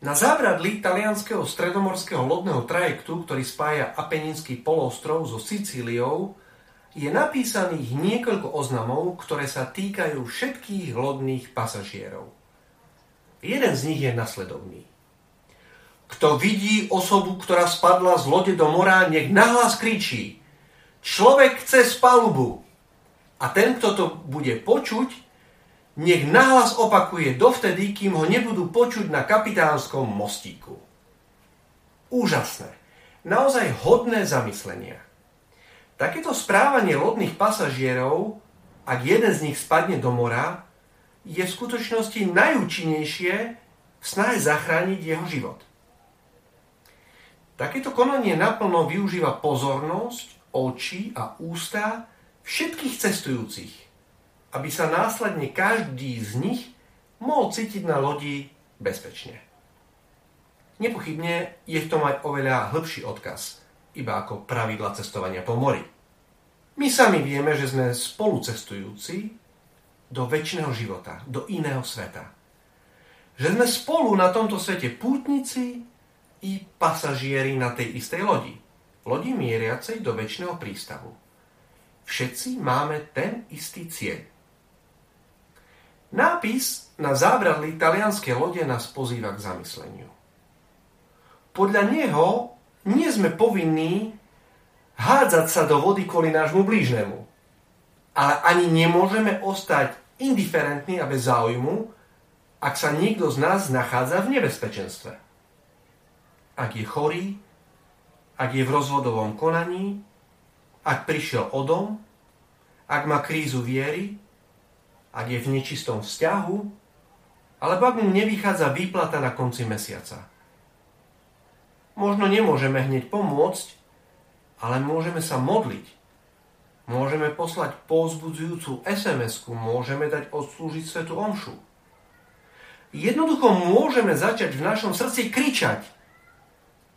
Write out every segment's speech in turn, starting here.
Na zábradlí talianského stredomorského lodného trajektu, ktorý spája Apeninský polostrov so Sicíliou, je napísaných niekoľko oznamov, ktoré sa týkajú všetkých lodných pasažierov. Jeden z nich je nasledovný. Kto vidí osobu, ktorá spadla z lode do mora, nech nahlas kričí. Človek chce z palubu. A ten, kto to bude počuť, nech nahlas opakuje dovtedy, kým ho nebudú počuť na kapitánskom mostíku. Úžasné. Naozaj hodné zamyslenia. Takéto správanie lodných pasažierov, ak jeden z nich spadne do mora, je v skutočnosti najúčinnejšie v snahe zachrániť jeho život. Takéto konanie naplno využíva pozornosť, oči a ústa všetkých cestujúcich, aby sa následne každý z nich mohol cítiť na lodi bezpečne. Nepochybne je v tom aj oveľa hĺbší odkaz, iba ako pravidla cestovania po mori. My sami vieme, že sme spolucestujúci do väčšného života, do iného sveta. Že sme spolu na tomto svete pútnici i pasažieri na tej istej lodi. Lodi mieriacej do väčšného prístavu. Všetci máme ten istý cieľ. Nápis na zábradlí talianskej lode nás pozýva k zamysleniu. Podľa neho nie sme povinní hádzať sa do vody kvôli nášmu blížnemu. Ale ani nemôžeme ostať indiferentní a bez záujmu, ak sa niekto z nás nachádza v nebezpečenstve. Ak je chorý, ak je v rozvodovom konaní, ak prišiel o dom, ak má krízu viery, ak je v nečistom vzťahu, alebo ak mu nevychádza výplata na konci mesiaca. Možno nemôžeme hneď pomôcť, ale môžeme sa modliť. Môžeme poslať povzbudzujúcu sms môžeme dať odslúžiť svetu omšu. Jednoducho môžeme začať v našom srdci kričať,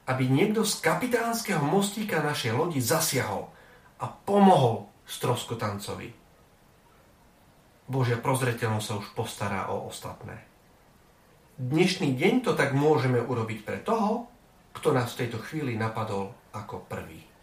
aby niekto z kapitánskeho mostíka našej lodi zasiahol a pomohol stroskotancovi. Božia prozreteľnosť sa už postará o ostatné. Dnešný deň to tak môžeme urobiť pre toho, kto nás v tejto chvíli napadol ako prvý.